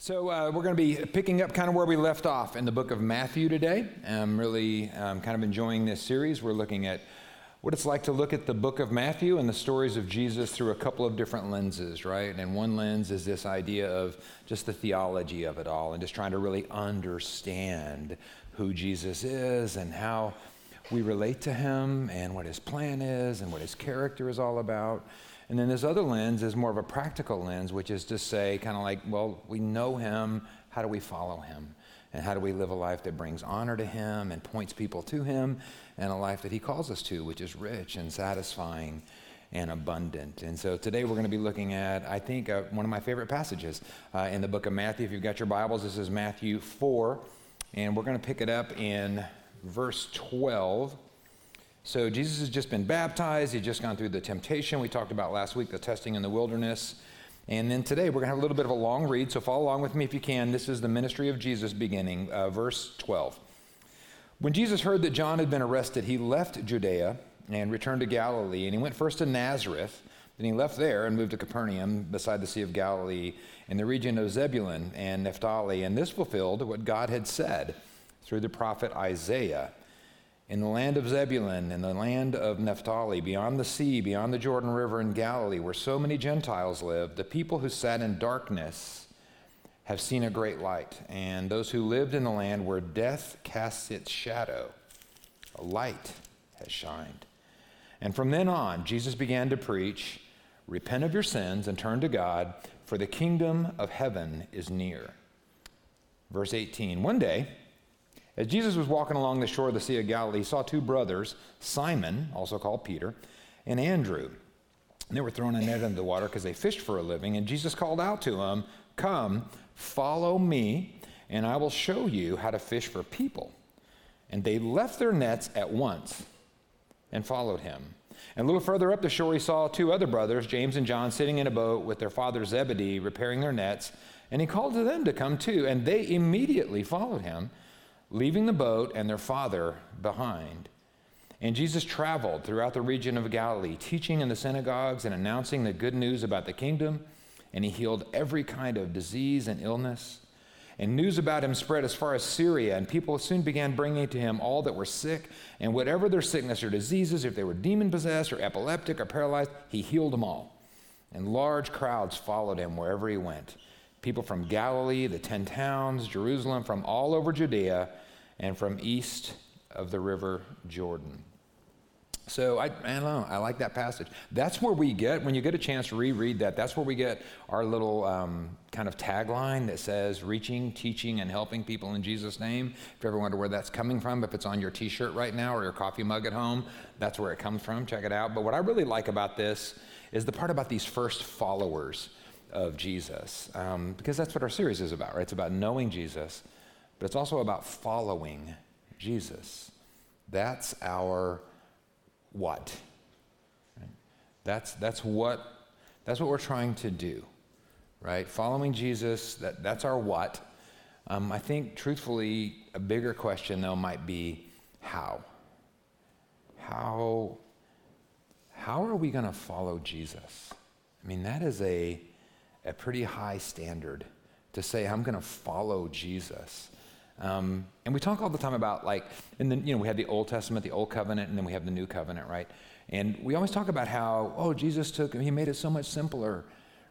So, uh, we're going to be picking up kind of where we left off in the book of Matthew today. I'm really um, kind of enjoying this series. We're looking at what it's like to look at the book of Matthew and the stories of Jesus through a couple of different lenses, right? And one lens is this idea of just the theology of it all and just trying to really understand who Jesus is and how we relate to him and what his plan is and what his character is all about. And then this other lens is more of a practical lens, which is to say, kind of like, well, we know him. How do we follow him? And how do we live a life that brings honor to him and points people to him and a life that he calls us to, which is rich and satisfying and abundant. And so today we're going to be looking at, I think, uh, one of my favorite passages uh, in the book of Matthew. If you've got your Bibles, this is Matthew 4, and we're going to pick it up in verse 12. So Jesus has just been baptized. He's just gone through the temptation we talked about last week, the testing in the wilderness. And then today we're going to have a little bit of a long read, so follow along with me if you can. This is the ministry of Jesus beginning, uh, verse 12. When Jesus heard that John had been arrested, he left Judea and returned to Galilee. And he went first to Nazareth, then he left there and moved to Capernaum beside the Sea of Galilee in the region of Zebulun and Naphtali. And this fulfilled what God had said through the prophet Isaiah in the land of Zebulun and the land of Naphtali, beyond the sea, beyond the Jordan River in Galilee, where so many Gentiles lived, the people who sat in darkness have seen a great light. And those who lived in the land where death casts its shadow, a light has shined. And from then on, Jesus began to preach Repent of your sins and turn to God, for the kingdom of heaven is near. Verse 18 One day, as Jesus was walking along the shore of the Sea of Galilee, he saw two brothers, Simon, also called Peter, and Andrew. And they were throwing a net into the water because they fished for a living. And Jesus called out to them, Come, follow me, and I will show you how to fish for people. And they left their nets at once and followed him. And a little further up the shore, he saw two other brothers, James and John, sitting in a boat with their father Zebedee, repairing their nets. And he called to them to come too. And they immediately followed him leaving the boat and their father behind. And Jesus traveled throughout the region of Galilee, teaching in the synagogues and announcing the good news about the kingdom. And he healed every kind of disease and illness. And news about him spread as far as Syria, and people soon began bringing to him all that were sick, and whatever their sickness or diseases, if they were demon possessed or epileptic or paralyzed, he healed them all. And large crowds followed him wherever he went people from Galilee, the ten towns, Jerusalem, from all over Judea, and from east of the river Jordan. So I, I don't know, I like that passage. That's where we get, when you get a chance to reread that, that's where we get our little um, kind of tagline that says reaching, teaching, and helping people in Jesus' name. If you ever wonder where that's coming from, if it's on your t shirt right now or your coffee mug at home, that's where it comes from. Check it out. But what I really like about this is the part about these first followers of Jesus, um, because that's what our series is about, right? It's about knowing Jesus, but it's also about following Jesus. That's our what. That's, that's, what, that's what we're trying to do, right? Following Jesus, that, that's our what. Um, I think, truthfully, a bigger question, though, might be how? How, how are we going to follow Jesus? I mean, that is a a pretty high standard to say, I'm going to follow Jesus. Um, and we talk all the time about like, and then, you know, we have the Old Testament, the Old Covenant, and then we have the New Covenant, right? And we always talk about how, oh, Jesus took, he made it so much simpler,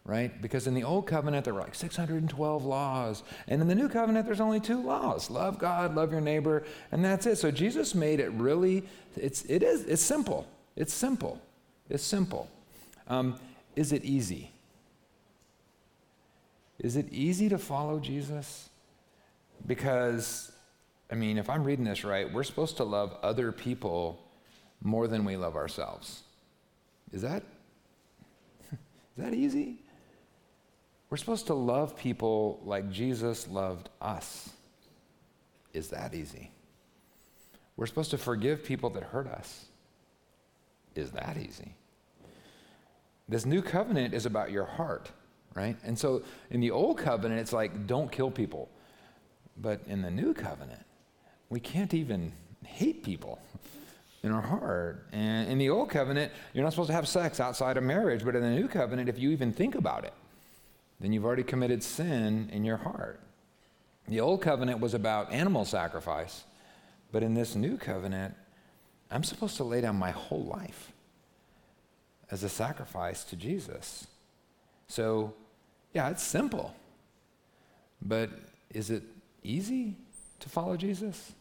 right? Because in the Old Covenant, there were like 612 laws. And in the New Covenant, there's only two laws love God, love your neighbor, and that's it. So Jesus made it really, it's, it is, it's simple. It's simple. It's simple. Um, is it easy? Is it easy to follow Jesus? Because, I mean, if I'm reading this right, we're supposed to love other people more than we love ourselves. Is that is that easy? We're supposed to love people like Jesus loved us. Is that easy? We're supposed to forgive people that hurt us. Is that easy? This new covenant is about your heart right? And so in the old covenant, it's like, don't kill people. But in the new covenant, we can't even hate people in our heart. And in the old covenant, you're not supposed to have sex outside of marriage, but in the new covenant, if you even think about it, then you've already committed sin in your heart. The old covenant was about animal sacrifice, but in this new covenant, I'm supposed to lay down my whole life as a sacrifice to Jesus. So, yeah, it's simple. But is it easy to follow Jesus?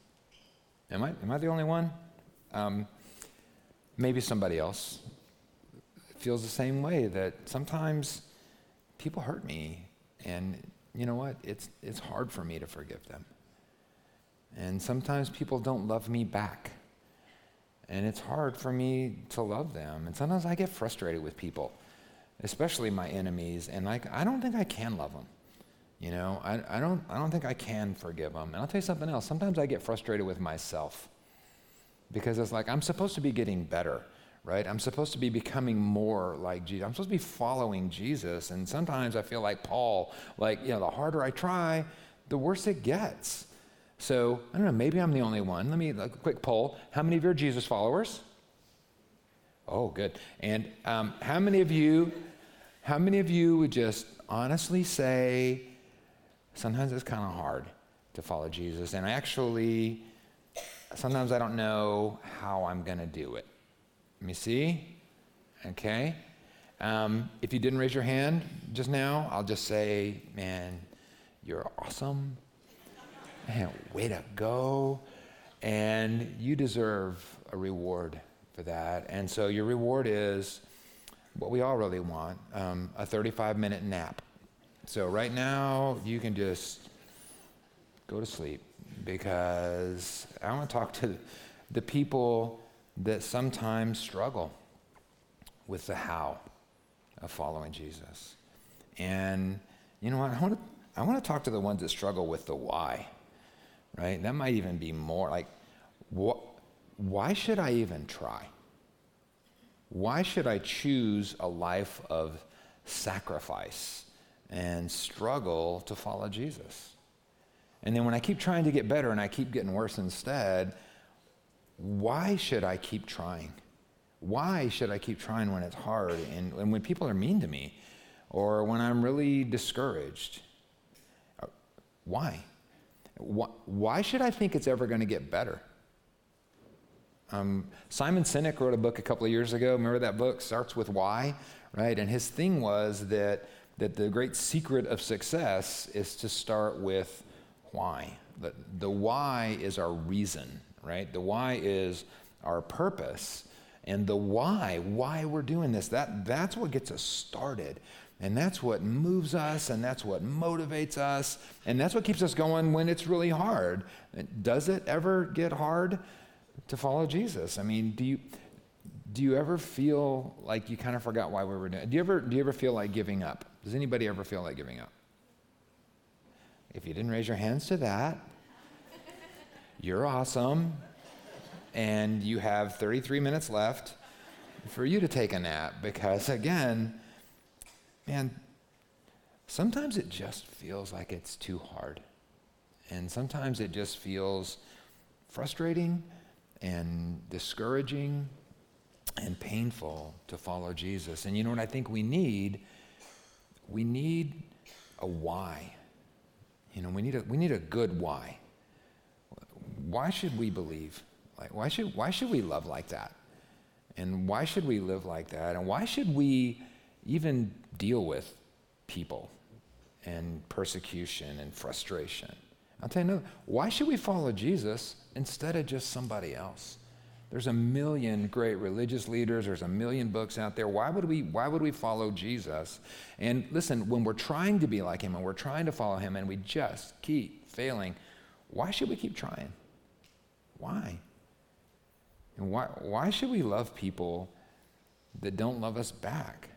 Am I, am I the only one? Um, maybe somebody else feels the same way that sometimes people hurt me, and you know what? It's, it's hard for me to forgive them. And sometimes people don't love me back. And it's hard for me to love them. And sometimes I get frustrated with people, especially my enemies, and like I don't think I can love them. You know, I, I, don't, I don't think I can forgive them. And I'll tell you something else. Sometimes I get frustrated with myself because it's like I'm supposed to be getting better, right? I'm supposed to be becoming more like Jesus. I'm supposed to be following Jesus. And sometimes I feel like Paul, like, you know, the harder I try, the worse it gets. So I don't know, maybe I'm the only one. Let me, a quick poll. How many of you are Jesus followers? Oh, good. And um, how many of you, how many of you would just honestly say, sometimes it's kind of hard to follow Jesus. And actually, sometimes I don't know how I'm going to do it. Let me see. Okay. Um, if you didn't raise your hand just now, I'll just say, man, you're awesome. Man, way to go. And you deserve a reward for that. And so your reward is what we all really want um, a 35 minute nap. So right now, you can just go to sleep because I want to talk to the people that sometimes struggle with the how of following Jesus. And you know what? I want to, I want to talk to the ones that struggle with the why, right? That might even be more like, what, why should I even try? Why should I choose a life of sacrifice? and struggle to follow Jesus. And then when I keep trying to get better and I keep getting worse instead, why should I keep trying? Why should I keep trying when it's hard and, and when people are mean to me or when I'm really discouraged? Uh, why? Why should I think it's ever going to get better? Um, Simon Sinek wrote a book a couple of years ago. Remember that book? Starts with why, right? And his thing was that that the great secret of success is to start with why. The, the why is our reason, right? The why is our purpose. And the why, why we're doing this, that, that's what gets us started. And that's what moves us, and that's what motivates us, and that's what keeps us going when it's really hard. Does it ever get hard to follow Jesus? I mean, do you, do you ever feel like you kind of forgot why we were doing it? Do you ever, do you ever feel like giving up? Does anybody ever feel like giving up? If you didn't raise your hands to that, you're awesome. And you have 33 minutes left for you to take a nap because, again, man, sometimes it just feels like it's too hard. And sometimes it just feels frustrating and discouraging and painful to follow Jesus. And you know what I think we need? we need a why. You know, we need a, we need a good why. Why should we believe? Like, why should, why should we love like that? And why should we live like that? And why should we even deal with people and persecution and frustration? I'll tell you another. Why should we follow Jesus instead of just somebody else? There's a million great religious leaders. There's a million books out there. Why would we, why would we follow Jesus? And listen, when we're trying to be like him and we're trying to follow him and we just keep failing, why should we keep trying? Why? And why, why should we love people that don't love us back?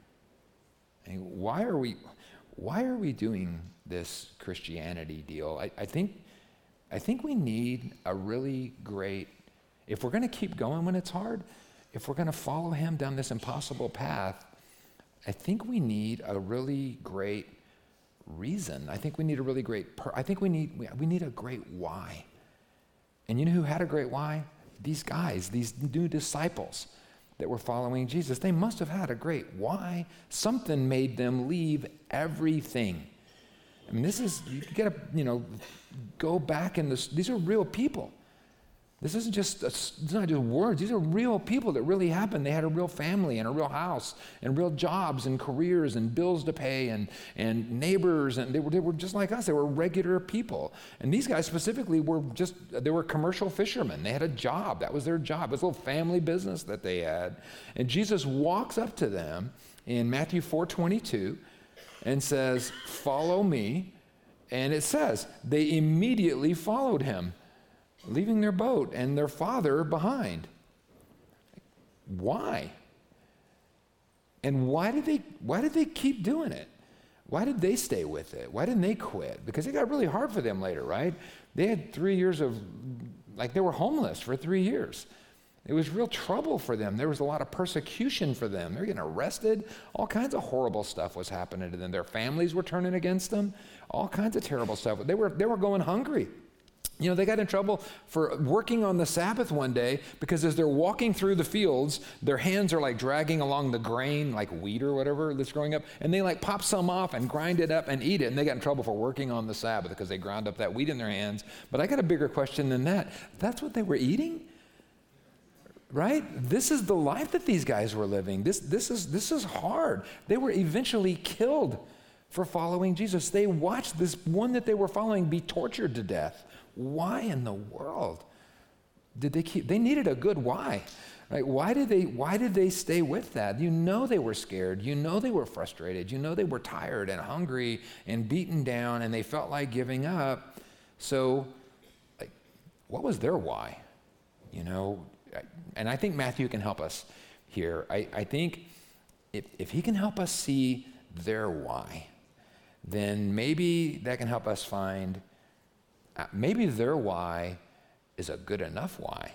And why are we, why are we doing this Christianity deal? I, I, think, I think we need a really great if we're going to keep going when it's hard, if we're going to follow him down this impossible path, I think we need a really great reason. I think we need a really great, per- I think we need, we, we need a great why. And you know who had a great why? These guys, these new disciples. that were following Jesus. They must have had a great why. Something made them leave everything. I mean, this is, you gotta, you know, go back in this, these are real people. This isn't just, uh, it's not just words. These are real people that really happened. They had a real family and a real house and real jobs and careers and bills to pay and, and neighbors. And they were, they were just like us. They were regular people. And these guys specifically were just, they were commercial fishermen. They had a job. That was their job. It was a little family business that they had. And Jesus walks up to them in Matthew 4.22 and says, follow me. And it says, they immediately followed him leaving their boat and their father behind. Why? And why did they why did they keep doing it? Why did they stay with it? Why didn't they quit? Because it got really hard for them later, right? They had 3 years of like they were homeless for 3 years. It was real trouble for them. There was a lot of persecution for them. They were getting arrested. All kinds of horrible stuff was happening to them. Their families were turning against them. All kinds of terrible stuff. They were, they were going hungry. You know, they got in trouble for working on the Sabbath one day because as they're walking through the fields, their hands are like dragging along the grain, like wheat or whatever that's growing up, and they like pop some off and grind it up and eat it. And they got in trouble for working on the Sabbath because they ground up that wheat in their hands. But I got a bigger question than that. That's what they were eating? Right? This is the life that these guys were living. This, this, is, this is hard. They were eventually killed for following Jesus. They watched this one that they were following be tortured to death. Why in the world did they keep? They needed a good why. Right? Why did they why did they stay with that? You know they were scared. You know they were frustrated. You know they were tired and hungry and beaten down and they felt like giving up. So like what was their why? You know, and I think Matthew can help us here. I, I think if, if he can help us see their why, then maybe that can help us find uh, maybe their why is a good enough why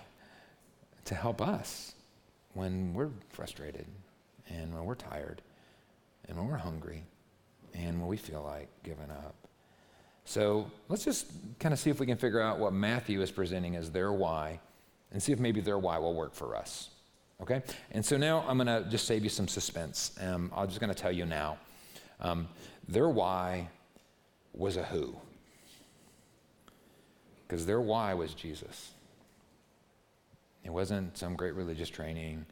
to help us when we're frustrated and when we're tired and when we're hungry and when we feel like giving up. So let's just kind of see if we can figure out what Matthew is presenting as their why and see if maybe their why will work for us. Okay? And so now I'm going to just save you some suspense. Um, I'm just going to tell you now. Um, their why was a who because their why was Jesus. It wasn't some great religious training,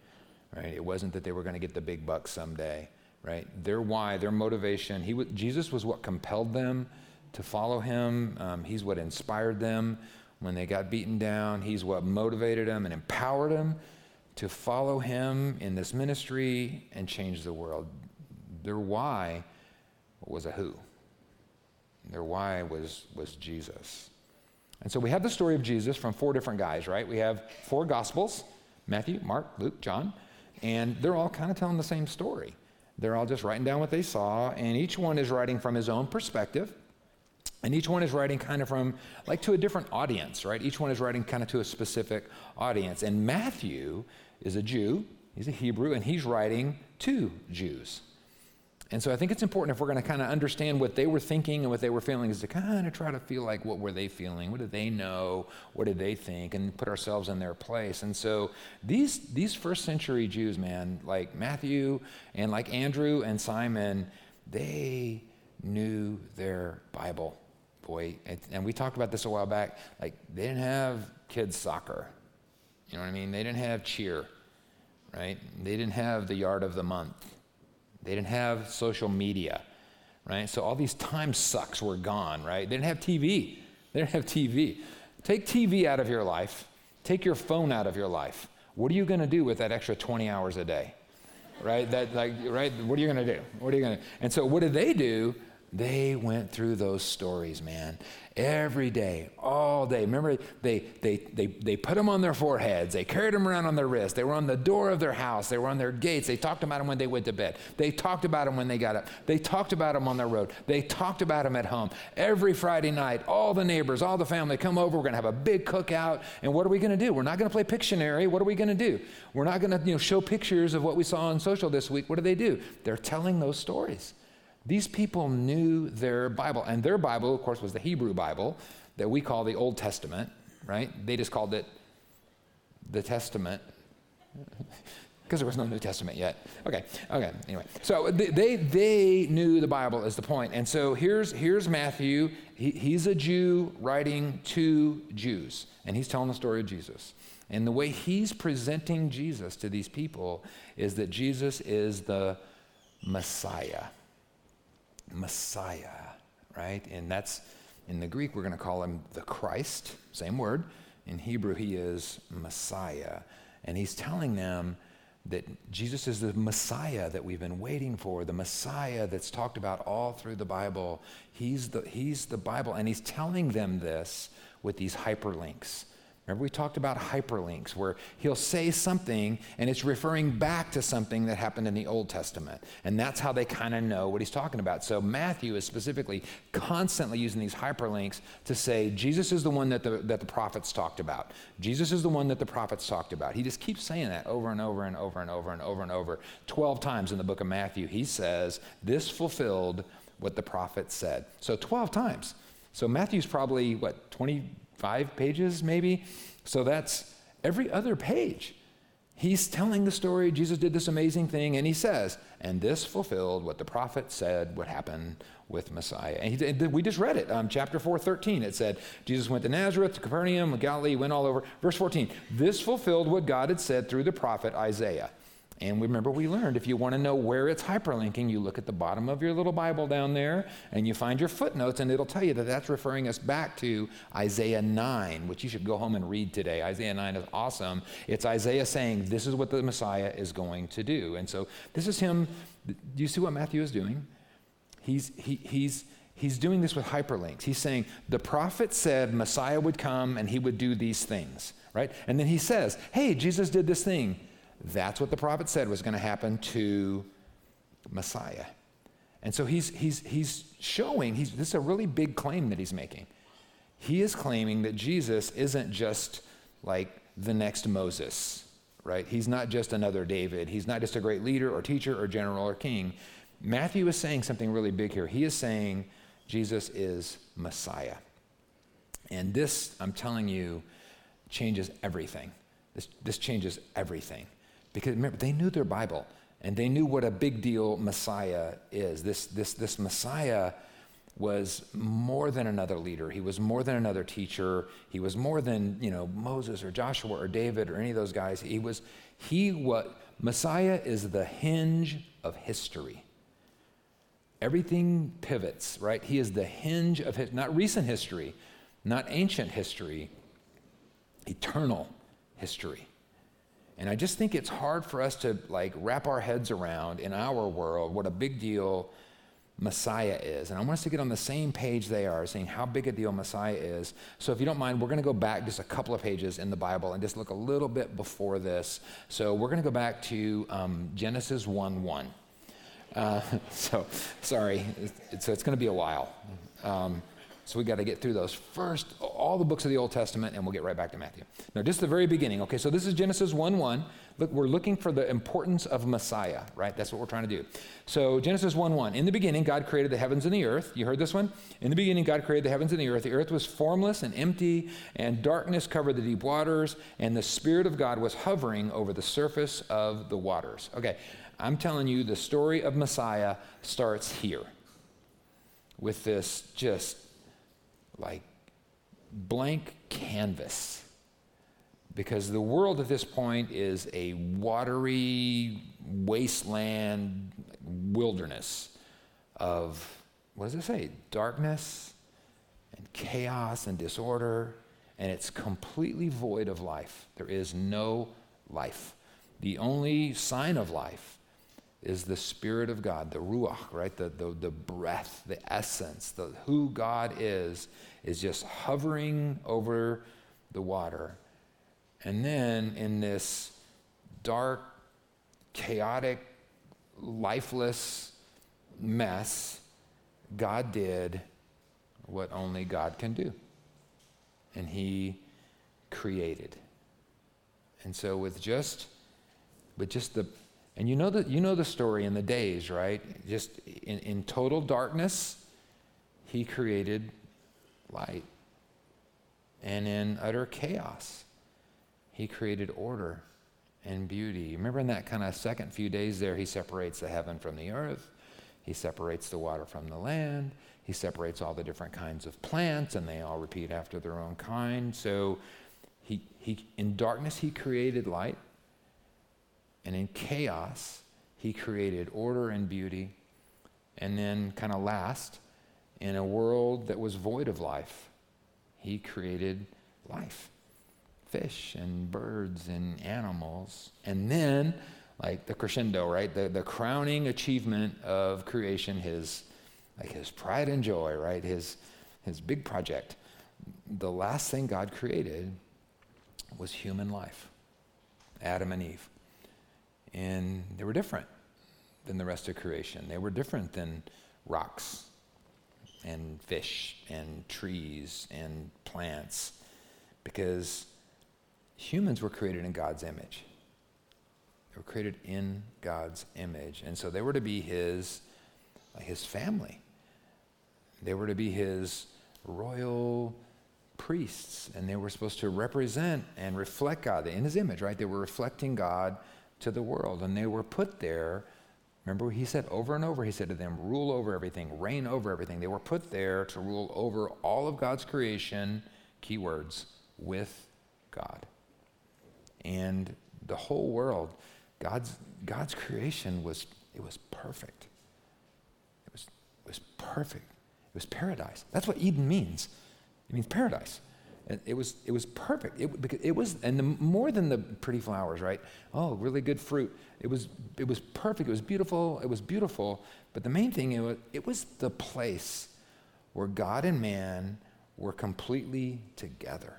right? It wasn't that they were going to get the big bucks someday, right? Their why, their motivation, he Jesus was what compelled them to follow him. Um, he's what inspired them when they got beaten down. He's what motivated them and empowered them to follow him in this ministry and change the world. Their why was a who. Their why was, was Jesus. And so we have the story of Jesus from four different guys, right? We have four gospels Matthew, Mark, Luke, John, and they're all kind of telling the same story. They're all just writing down what they saw, and each one is writing from his own perspective. And each one is writing kind of from, like, to a different audience, right? Each one is writing kind of to a specific audience. And Matthew is a Jew, he's a Hebrew, and he's writing to Jews. And so I think it's important if we're going to kind of understand what they were thinking and what they were feeling is to kind of try to feel like what were they feeling? What did they know? What did they think? And put ourselves in their place. And so these these first century Jews, man, like Matthew and like Andrew and Simon, they knew their Bible. Boy, and we talked about this a while back. Like they didn't have kids soccer. You know what I mean? They didn't have cheer, right? They didn't have the yard of the month they didn't have social media, right? So all these time sucks were gone, right? They didn't have TV. They didn't have TV. Take TV out of your life. Take your phone out of your life. What are you going to do with that extra 20 hours a day? Right? That like right, what are you going to do? What are you going to And so what did they do? They went through those stories, man every day, all day. Remember, they, they, they, they put them on their foreheads, they carried them around on their wrists, they were on the door of their house, they were on their gates, they talked about them when they went to bed, they talked about them when they got up, they talked about them on the road, they talked about them at home. Every Friday night, all the neighbors, all the family come over, we're going to have a big cookout, and what are we going to do? We're not going to play Pictionary. What are we going to do? We're not going to you know, show pictures of what we saw on social this week. What do they do? They're telling those stories. These people knew their Bible, and their Bible, of course, was the Hebrew Bible that we call the Old Testament, right? They just called it the Testament. because there was no New Testament yet. Okay, okay. Anyway, so they they knew the Bible is the point, and so here's here's Matthew. He, he's a Jew writing to Jews, and he's telling the story of Jesus. And the way he's presenting Jesus to these people is that Jesus is the Messiah. Messiah, right? And that's in the Greek, we're going to call him the Christ, same word. In Hebrew, he is Messiah. And he's telling them that Jesus is the Messiah that we've been waiting for, the Messiah that's talked about all through the Bible. He's the, he's the Bible. And he's telling them this with these hyperlinks. Remember, we talked about hyperlinks, where he'll say something and it's referring back to something that happened in the Old Testament. And that's how they kind of know what he's talking about. So Matthew is specifically constantly using these hyperlinks to say Jesus is the one that the, that the prophets talked about. Jesus is the one that the prophets talked about. He just keeps saying that over and over and over and over and over and over. Twelve times in the book of Matthew, he says, This fulfilled what the prophet said. So 12 times. So Matthew's probably, what, 20? Five pages maybe. So that's every other page. He's telling the story. Jesus did this amazing thing, and he says, and this fulfilled what the prophet said would happen with Messiah. And he, we just read it, um, chapter 4, 13. It said, Jesus went to Nazareth, to Capernaum, Galilee, went all over. Verse 14, this fulfilled what God had said through the prophet Isaiah. And remember, we learned if you want to know where it's hyperlinking, you look at the bottom of your little Bible down there and you find your footnotes, and it'll tell you that that's referring us back to Isaiah 9, which you should go home and read today. Isaiah 9 is awesome. It's Isaiah saying, This is what the Messiah is going to do. And so this is him. Do you see what Matthew is doing? He's, he, he's, he's doing this with hyperlinks. He's saying, The prophet said Messiah would come and he would do these things, right? And then he says, Hey, Jesus did this thing. That's what the prophet said was going to happen to Messiah. And so he's, he's, he's showing, he's, this is a really big claim that he's making. He is claiming that Jesus isn't just like the next Moses, right? He's not just another David. He's not just a great leader or teacher or general or king. Matthew is saying something really big here. He is saying Jesus is Messiah. And this, I'm telling you, changes everything. This, this changes everything. Because remember, they knew their Bible and they knew what a big deal Messiah is. This, this, this Messiah was more than another leader. He was more than another teacher. He was more than, you know, Moses or Joshua or David or any of those guys. He was, he what, Messiah is the hinge of history. Everything pivots, right? He is the hinge of his, not recent history, not ancient history, eternal history. And I just think it's hard for us to like wrap our heads around in our world what a big deal Messiah is. And I want us to get on the same page they are, saying how big a deal Messiah is. So if you don't mind, we're going to go back just a couple of pages in the Bible and just look a little bit before this. So we're going to go back to um, Genesis 1 1. Uh, so, sorry. so it's going to be a while. Um, so we got to get through those first, all the books of the Old Testament, and we'll get right back to Matthew. Now, just the very beginning. Okay, so this is Genesis 1 1. Look, we're looking for the importance of Messiah, right? That's what we're trying to do. So, Genesis 1 1. In the beginning, God created the heavens and the earth. You heard this one? In the beginning, God created the heavens and the earth. The earth was formless and empty, and darkness covered the deep waters, and the Spirit of God was hovering over the surface of the waters. Okay, I'm telling you, the story of Messiah starts here with this just like blank canvas. Because the world at this point is a watery wasteland wilderness of what does it say? Darkness and chaos and disorder and it's completely void of life. There is no life. The only sign of life is the Spirit of God, the Ruach, right? The, the, the breath, the essence, the, who God is, is just hovering over the water. And then in this dark, chaotic, lifeless mess, God did what only God can do. And He created. And so with just with just the and you know, the, you know the story in the days, right? Just in, in total darkness, he created light. And in utter chaos, he created order and beauty. Remember in that kind of second few days there, he separates the heaven from the earth, he separates the water from the land, he separates all the different kinds of plants, and they all repeat after their own kind. So he, he, in darkness, he created light, and in chaos, he created order and beauty. And then, kind of last, in a world that was void of life, he created life fish and birds and animals. And then, like the crescendo, right? The, the crowning achievement of creation, his like his pride and joy, right? His his big project. The last thing God created was human life. Adam and Eve. And they were different than the rest of creation. They were different than rocks and fish and trees and plants because humans were created in God's image. They were created in God's image. And so they were to be his, his family. They were to be his royal priests, and they were supposed to represent and reflect God in his image, right? They were reflecting God to the world, and they were put there. Remember, he said over and over, he said to them, rule over everything, reign over everything. They were put there to rule over all of God's creation, keywords, with God and the whole world, God's, God's creation was, it was perfect. It was, it was perfect. It was paradise. That's what Eden means. It means paradise. It was, it was perfect. It, because it was, and the, more than the pretty flowers, right? Oh, really good fruit. It was, it was perfect. It was beautiful. It was beautiful. But the main thing, it was, it was the place where God and man were completely together.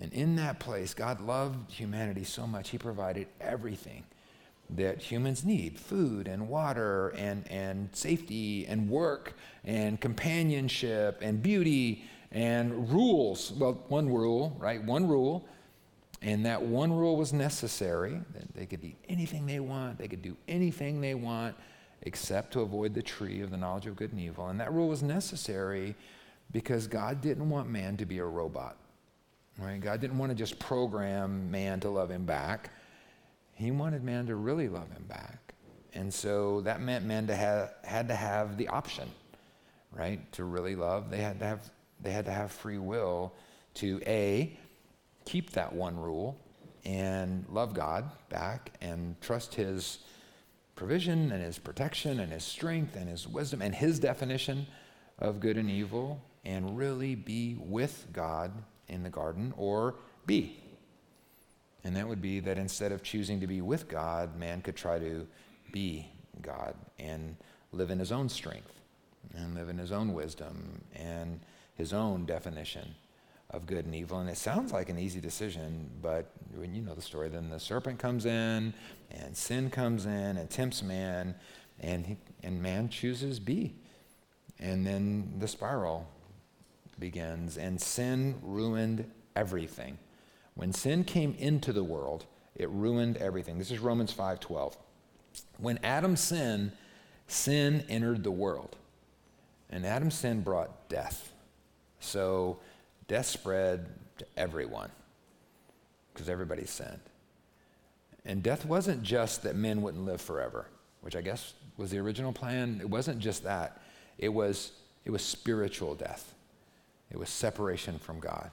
And in that place, God loved humanity so much, He provided everything that humans need food and water and, and safety and work and companionship and beauty and rules. Well, one rule, right? One rule. And that one rule was necessary. They could eat anything they want, they could do anything they want, except to avoid the tree of the knowledge of good and evil. And that rule was necessary because God didn't want man to be a robot. Right? God didn't want to just program man to love him back. He wanted man to really love him back. And so that meant man to have, had to have the option, right? To really love. They had to have, they had to have free will to A, keep that one rule and love God back and trust his provision and his protection and his strength and his wisdom and his definition of good and evil and really be with God in the garden, or B. And that would be that instead of choosing to be with God, man could try to be God and live in his own strength and live in his own wisdom and his own definition of good and evil. And it sounds like an easy decision, but when you know the story, then the serpent comes in and sin comes in and tempts man, and, he, and man chooses B. And then the spiral begins, and sin ruined everything. When sin came into the world, it ruined everything. This is Romans 5:12. When Adam sinned, sin entered the world. And Adam's sin brought death. So death spread to everyone because everybody sinned. And death wasn't just that men wouldn't live forever, which I guess was the original plan. It wasn't just that. It was it was spiritual death. It was separation from God.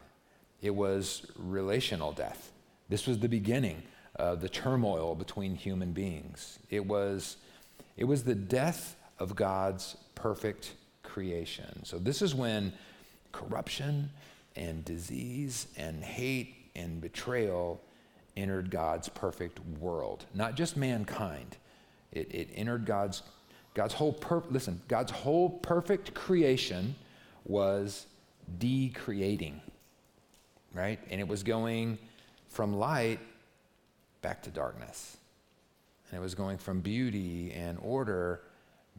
It was relational death. This was the beginning of the turmoil between human beings. It was, it was the death of God's perfect creation. So, this is when corruption and disease and hate and betrayal entered God's perfect world, not just mankind. It, it entered God's, God's whole, per- listen, God's whole perfect creation was decreating, right? And it was going from light back to darkness. And it was going from beauty and order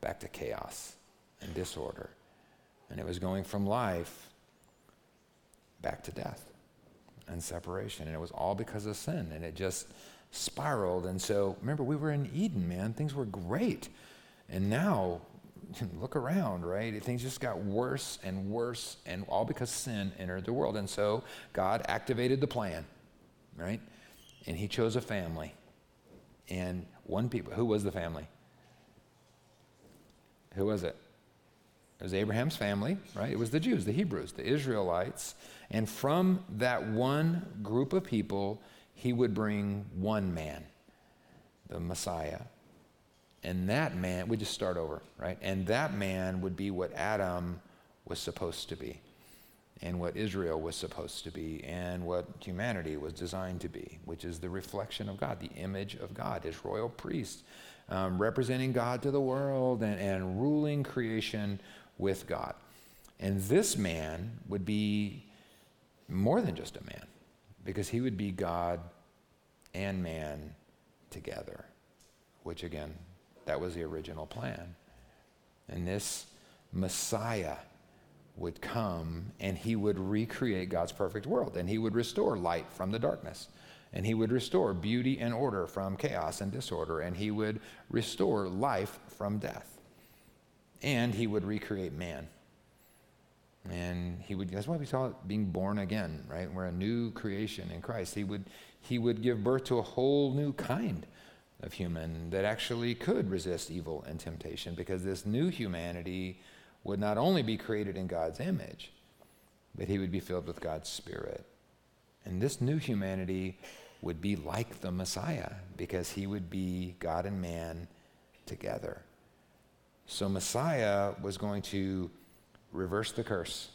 back to chaos and disorder. And it was going from life back to death and separation. And it was all because of sin. And it just spiraled. And so, remember, we were in Eden, man. Things were great. And now look around, right? Things just got worse and worse, and all because sin entered the world. And so God activated the plan, right? and he chose a family. And one people, who was the family? Who was it? It was Abraham's family, right? It was the Jews, the Hebrews, the Israelites. And from that one group of people, he would bring one man, the Messiah. And that man, we just start over, right? And that man would be what Adam was supposed to be, and what Israel was supposed to be, and what humanity was designed to be, which is the reflection of God, the image of God, his royal priest, um, representing God to the world and, and ruling creation with God. And this man would be more than just a man, because he would be God and man together, which again, that was the original plan. And this Messiah would come and he would recreate God's perfect world and he would restore light from the darkness and he would restore beauty and order from chaos and disorder and he would restore life from death and he would recreate man and he would that's why we call it being born again right we're a new creation in christ he would he would give birth to a whole new kind of human that actually could resist evil and temptation because this new humanity would not only be created in God's image, but he would be filled with God's Spirit. And this new humanity would be like the Messiah because he would be God and man together. So, Messiah was going to reverse the curse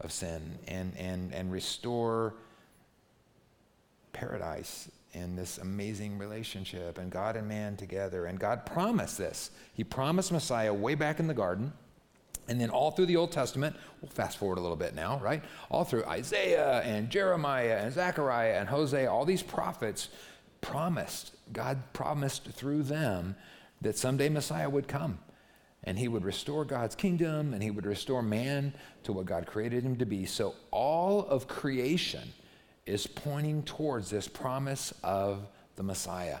of sin and, and, and restore paradise in this amazing relationship and God and man together. And God promised this. He promised Messiah way back in the garden. And then all through the Old Testament, we'll fast forward a little bit now, right? All through Isaiah and Jeremiah and Zechariah and Hosea, all these prophets promised, God promised through them that someday Messiah would come and he would restore God's kingdom and he would restore man to what God created him to be. So all of creation is pointing towards this promise of the Messiah,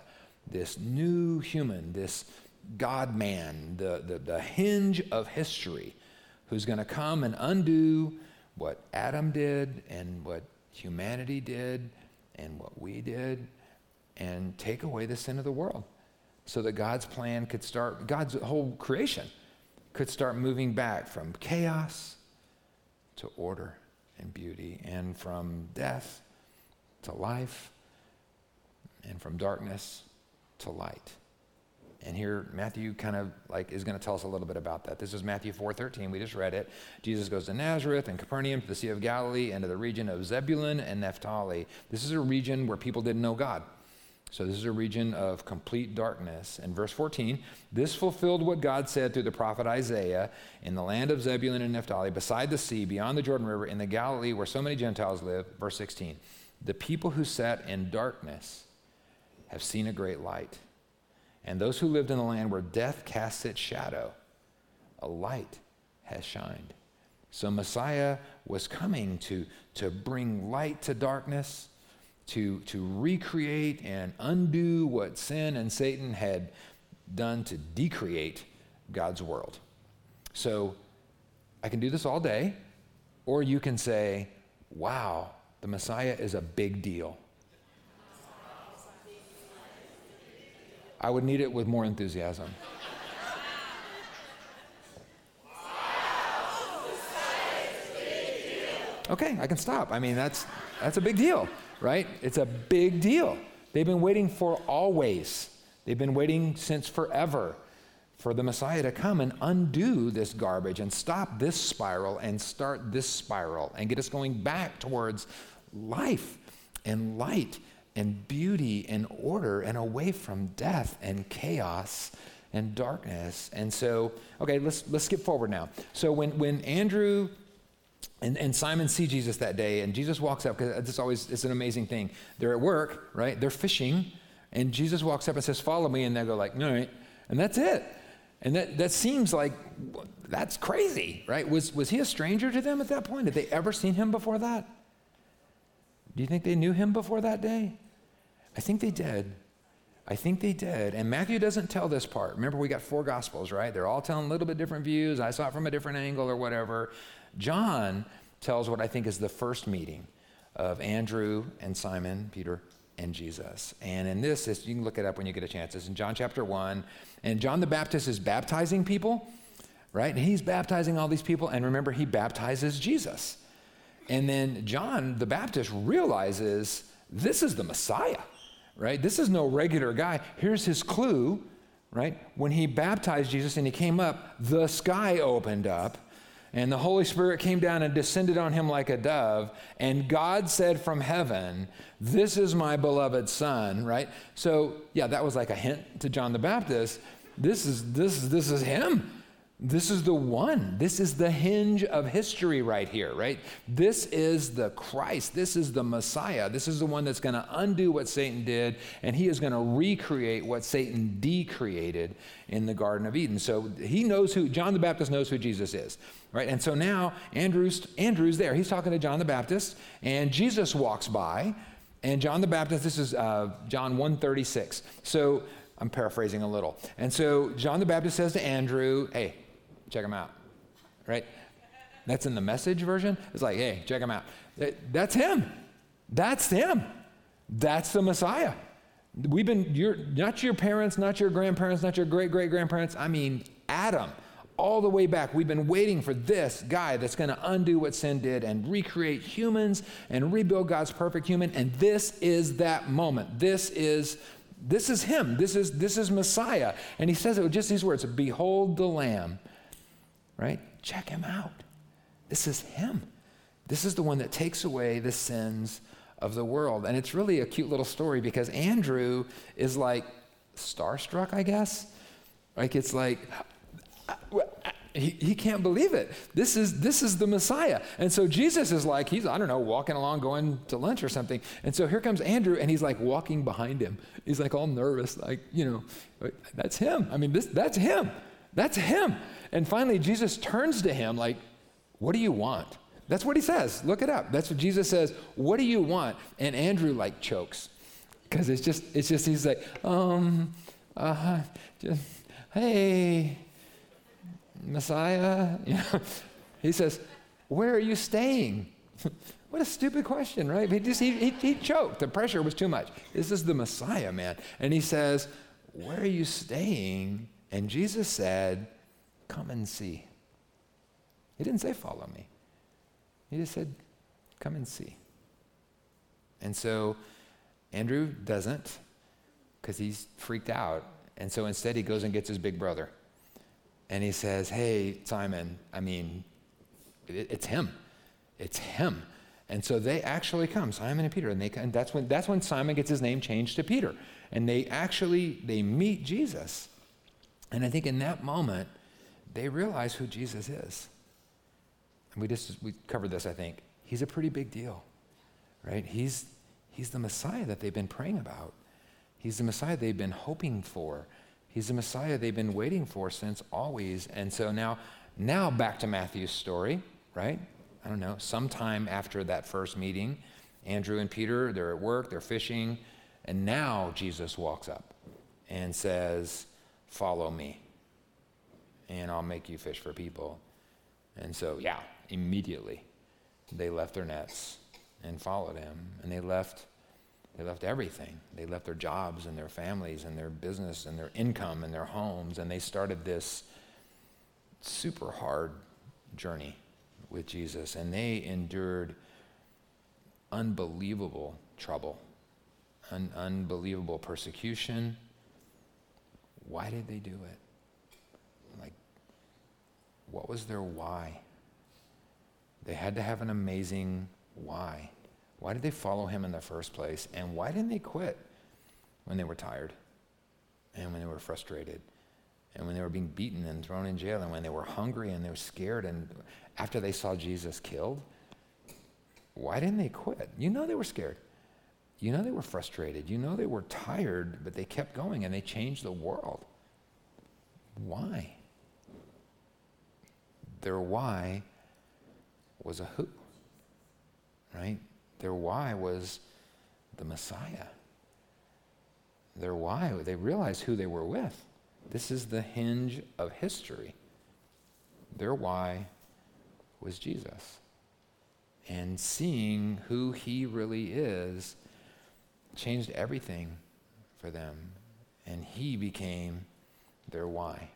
this new human, this God man, the, the, the hinge of history, who's going to come and undo what Adam did and what humanity did and what we did and take away the sin of the world so that God's plan could start, God's whole creation could start moving back from chaos to order and beauty and from death to life and from darkness to light. And here Matthew kind of like is going to tell us a little bit about that. This is Matthew 4:13. We just read it. Jesus goes to Nazareth and Capernaum to the Sea of Galilee and to the region of Zebulun and Naphtali. This is a region where people didn't know God. So this is a region of complete darkness. And verse 14, this fulfilled what God said through the prophet Isaiah in the land of Zebulun and Naphtali, beside the sea, beyond the Jordan River, in the Galilee where so many Gentiles live. Verse 16, the people who sat in darkness have seen a great light. And those who lived in the land where death casts its shadow, a light has shined. So Messiah was coming to, to bring light to darkness, to, to recreate and undo what sin and Satan had done to decreate God's world. So I can do this all day, or you can say, wow, the Messiah is a big deal. I would need it with more enthusiasm. Okay, I can stop. I mean, that's, that's a big deal, right? It's a big deal. They've been waiting for always. They've been waiting since forever for the Messiah to come and undo this garbage and stop this spiral and start this spiral and get us going back towards life and light and beauty and order and away from death and chaos and darkness. And so, okay, let's, let's skip forward now. So when, when Andrew and, and Simon see Jesus that day, and Jesus walks up, because it's always, it's an amazing thing. They're at work, right? They're fishing, and Jesus walks up and says, follow me, and they go like, all right, and that's it. And that, that seems like, that's crazy, right? Was, was he a stranger to them at that point? Had they ever seen him before that? Do you think they knew him before that day? I think they did. I think they did. And Matthew doesn't tell this part. Remember, we got four gospels, right? They're all telling a little bit different views. I saw it from a different angle or whatever. John tells what I think is the first meeting of Andrew and Simon, Peter, and Jesus. And in this, you can look it up when you get a chance. It's in John chapter 1. And John the Baptist is baptizing people, right? And he's baptizing all these people. And remember, he baptizes Jesus. And then John the Baptist realizes this is the Messiah, right? This is no regular guy. Here's his clue, right? When he baptized Jesus and he came up, the sky opened up and the Holy Spirit came down and descended on him like a dove. And God said from heaven, This is my beloved Son, right? So, yeah, that was like a hint to John the Baptist. This is, this, is this is him. This is the one. This is the hinge of history right here, right? This is the Christ. This is the Messiah. This is the one that's going to undo what Satan did, and he is going to recreate what Satan decreated in the Garden of Eden. So he knows who, John the Baptist knows who Jesus is, right? And so now Andrew's, Andrew's there. He's talking to John the Baptist, and Jesus walks by, and John the Baptist, this is uh, John 136. So I'm paraphrasing a little. And so John the Baptist says to Andrew, hey, check them out, right? That's in the message version. It's like, hey, check them out. That's him. That's him. That's the Messiah. We've been, your, not your parents, not your grandparents, not your great great grandparents. I mean, Adam, all the way back. We've been waiting for this guy that's going to undo what sin did and recreate humans and rebuild God's perfect human. And this is that moment. This is this is him. This is this is Messiah. And he says it with just these words: "Behold the Lamb." Right? Check him out. This is him. This is the one that takes away the sins of the world. And it's really a cute little story because Andrew is like starstruck, I guess. Like it's like, he, he can't believe it. This is this is the Messiah. And so Jesus is like, he's, I don't know, walking along, going to lunch or something. And so here comes Andrew, and he's like walking behind him. He's like all nervous, like, you know, that's him. I mean, this that's him. That's him. And finally, Jesus turns to him like, What do you want? That's what he says. Look it up. That's what Jesus says. What do you want? And Andrew like chokes because it's just, it's just, he's like, um, uh, just, hey, Messiah. You know, he says, where are you staying? what a stupid question, right? He just, he, he, he choked. The pressure was too much. This is the Messiah, man. And he says, where are you staying? And Jesus said, Come and see. He didn't say, Follow me. He just said, Come and see. And so Andrew doesn't because he's freaked out. And so instead, he goes and gets his big brother. And he says, Hey, Simon, I mean, it, it's him. It's him. And so they actually come, Simon and Peter, and, they, and that's, when, that's when Simon gets his name changed to Peter. And they actually, they meet Jesus. And I think in that moment, they realize who Jesus is. And we just we covered this, I think. He's a pretty big deal, right? He's he's the Messiah that they've been praying about. He's the Messiah they've been hoping for. He's the Messiah they've been waiting for since always. And so now, now back to Matthew's story, right? I don't know, sometime after that first meeting, Andrew and Peter, they're at work, they're fishing, and now Jesus walks up and says, Follow me and I'll make you fish for people. And so, yeah, immediately they left their nets and followed him. And they left, they left everything. They left their jobs and their families and their business and their income and their homes. And they started this super hard journey with Jesus. And they endured unbelievable trouble, un- unbelievable persecution. Why did they do it? Like, what was their why? They had to have an amazing why. Why did they follow him in the first place? And why didn't they quit when they were tired and when they were frustrated and when they were being beaten and thrown in jail and when they were hungry and they were scared and after they saw Jesus killed? Why didn't they quit? You know they were scared. You know they were frustrated. You know they were tired, but they kept going and they changed the world. Why? Their why was a who, right? Their why was the Messiah. Their why, they realized who they were with. This is the hinge of history. Their why was Jesus. And seeing who he really is changed everything for them, and He became their why.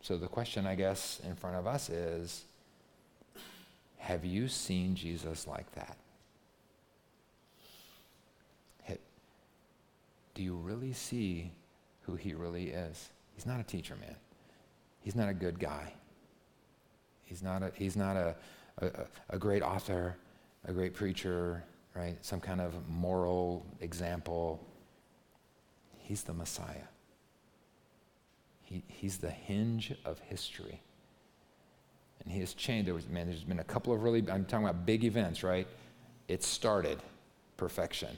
So the question, I guess, in front of us is have you seen Jesus like that? Do you really see who he really is? He's not a teacher, man. He's not a good guy. He's not a, he's not a, a, a great author, a great preacher, right? Some kind of moral example. He's the Messiah. He, he's the hinge of history. And he has changed. There was, man, there's been a couple of really, I'm talking about big events, right? It started perfection.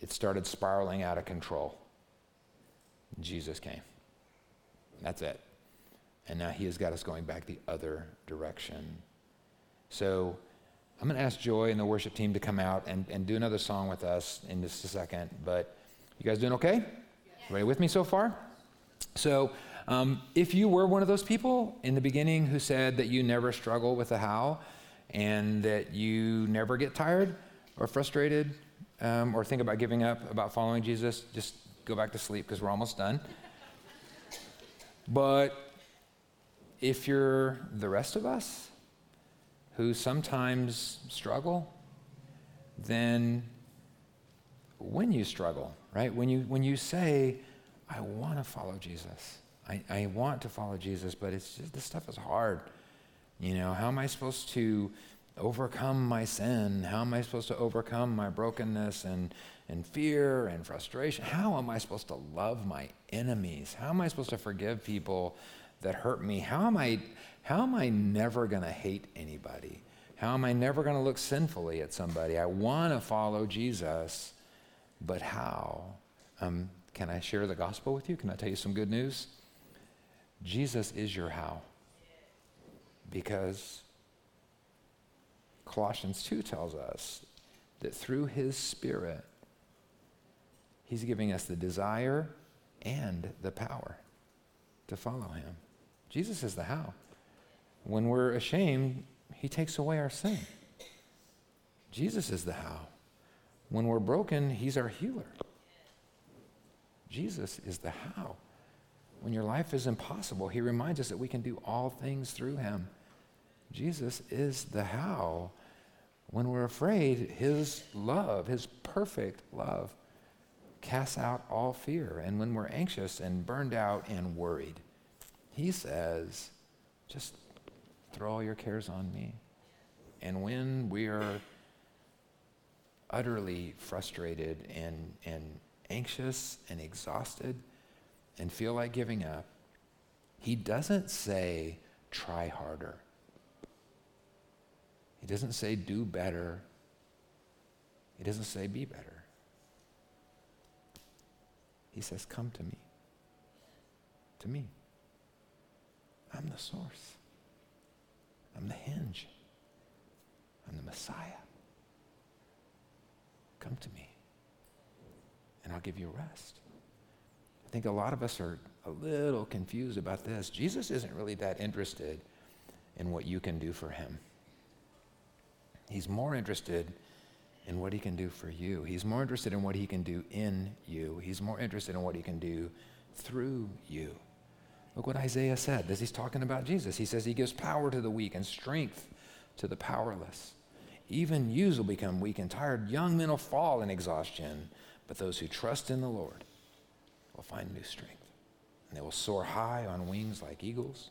It started spiraling out of control. Jesus came. That's it. And now he has got us going back the other direction. So I'm going to ask Joy and the worship team to come out and, and do another song with us in just a second. But you guys doing okay? Ready with me so far? So, um, if you were one of those people in the beginning who said that you never struggle with the how and that you never get tired or frustrated um, or think about giving up, about following Jesus, just go back to sleep because we're almost done. But if you're the rest of us who sometimes struggle, then when you struggle, right? When you, when you say, I want to follow Jesus, I, I want to follow Jesus, but it's just, this stuff is hard. You know, how am I supposed to overcome my sin? How am I supposed to overcome my brokenness and, and fear and frustration? How am I supposed to love my enemies? How am I supposed to forgive people that hurt me? How am I, how am I never going to hate anybody? How am I never going to look sinfully at somebody? I want to follow Jesus, but how? Um, can I share the gospel with you? Can I tell you some good news? Jesus is your how. Because Colossians 2 tells us that through his Spirit, he's giving us the desire and the power to follow him. Jesus is the how. When we're ashamed, he takes away our sin. Jesus is the how. When we're broken, he's our healer. Jesus is the how. When your life is impossible, he reminds us that we can do all things through him. Jesus is the how. When we're afraid, His love, His perfect love, casts out all fear. And when we're anxious and burned out and worried, He says, just throw all your cares on me. And when we are utterly frustrated and, and anxious and exhausted and feel like giving up, He doesn't say, try harder. He doesn't say do better. He doesn't say be better. He says, Come to me. To me. I'm the source. I'm the hinge. I'm the Messiah. Come to me, and I'll give you rest. I think a lot of us are a little confused about this. Jesus isn't really that interested in what you can do for him. He's more interested in what he can do for you. He's more interested in what he can do in you. He's more interested in what he can do through you. Look what Isaiah said as he's talking about Jesus. He says he gives power to the weak and strength to the powerless. Even youths will become weak and tired. Young men will fall in exhaustion, but those who trust in the Lord will find new strength. And they will soar high on wings like eagles.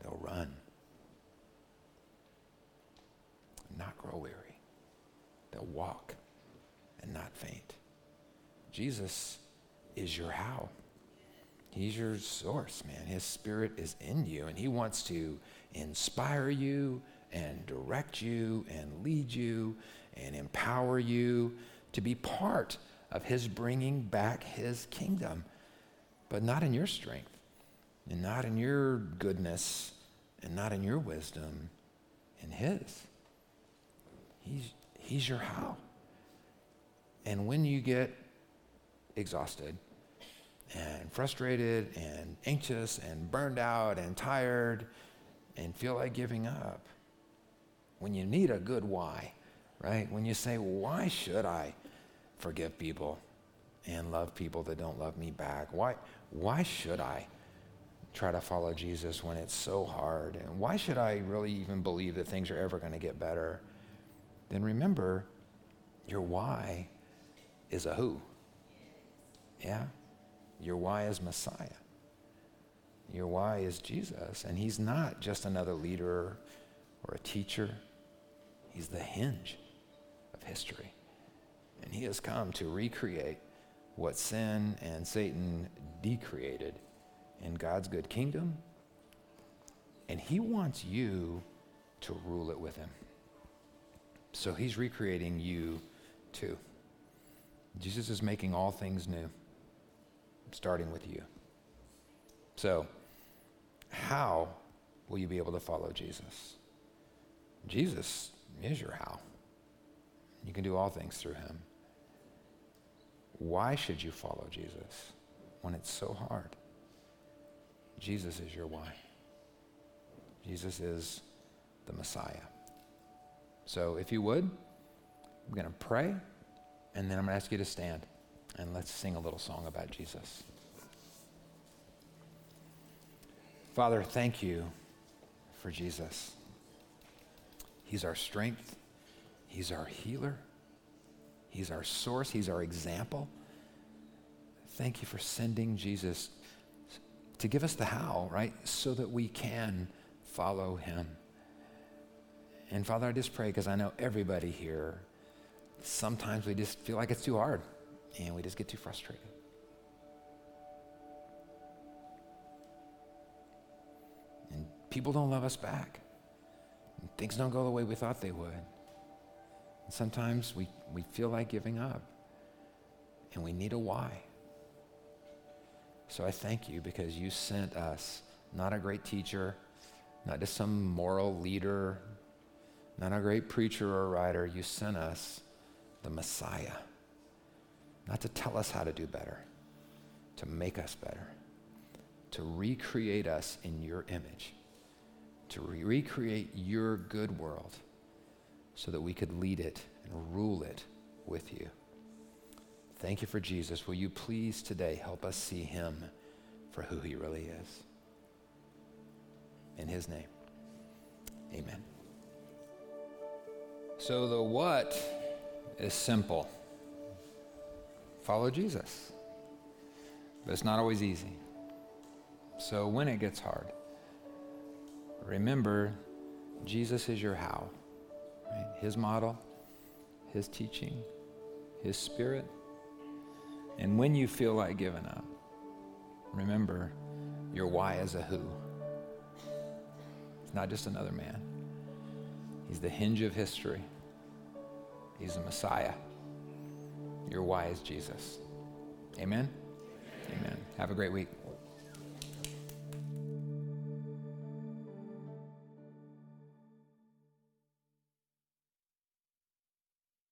They'll run and not grow weary. They'll walk and not faint. Jesus is your how. He's your source, man. His spirit is in you, and he wants to inspire you and direct you and lead you and empower you to be part of his bringing back his kingdom, but not in your strength and not in your goodness and not in your wisdom, in his. He's, he's your how. And when you get exhausted and frustrated and anxious and burned out and tired and feel like giving up, when you need a good why, right? When you say, why should I forgive people and love people that don't love me back? Why, why should I try to follow Jesus when it's so hard? And why should I really even believe that things are ever going to get better? Then remember, your why is a who. Yeah? Your why is Messiah. Your why is Jesus. And he's not just another leader or a teacher, he's the hinge of history. And he has come to recreate what sin and Satan decreated in God's good kingdom. And he wants you to rule it with him. So he's recreating you too. Jesus is making all things new, starting with you. So, how will you be able to follow Jesus? Jesus is your how. You can do all things through him. Why should you follow Jesus when it's so hard? Jesus is your why. Jesus is the Messiah. So if you would, I'm going to pray, and then I'm going to ask you to stand, and let's sing a little song about Jesus. Father, thank you for Jesus. He's our strength, He's our healer, He's our source, He's our example. Thank you for sending Jesus to give us the how, right? So that we can follow Him. And Father, I just pray because I know everybody here, sometimes we just feel like it's too hard and we just get too frustrated. And people don't love us back. And things don't go the way we thought they would. And sometimes we, we feel like giving up and we need a why. So I thank you because you sent us not a great teacher, not just some moral leader, not a great preacher or writer. You sent us the Messiah, not to tell us how to do better, to make us better, to recreate us in your image, to re- recreate your good world so that we could lead it and rule it with you. Thank you for Jesus. Will you please today help us see him for who he really is? In his name, amen. So the what is simple follow Jesus. But it's not always easy. So when it gets hard, remember Jesus is your how. Right? His model, his teaching, his spirit. And when you feel like giving up, remember your why is a who. It's not just another man. He's the hinge of history. He's the Messiah. Your is Jesus. Amen? Amen. Have a great week.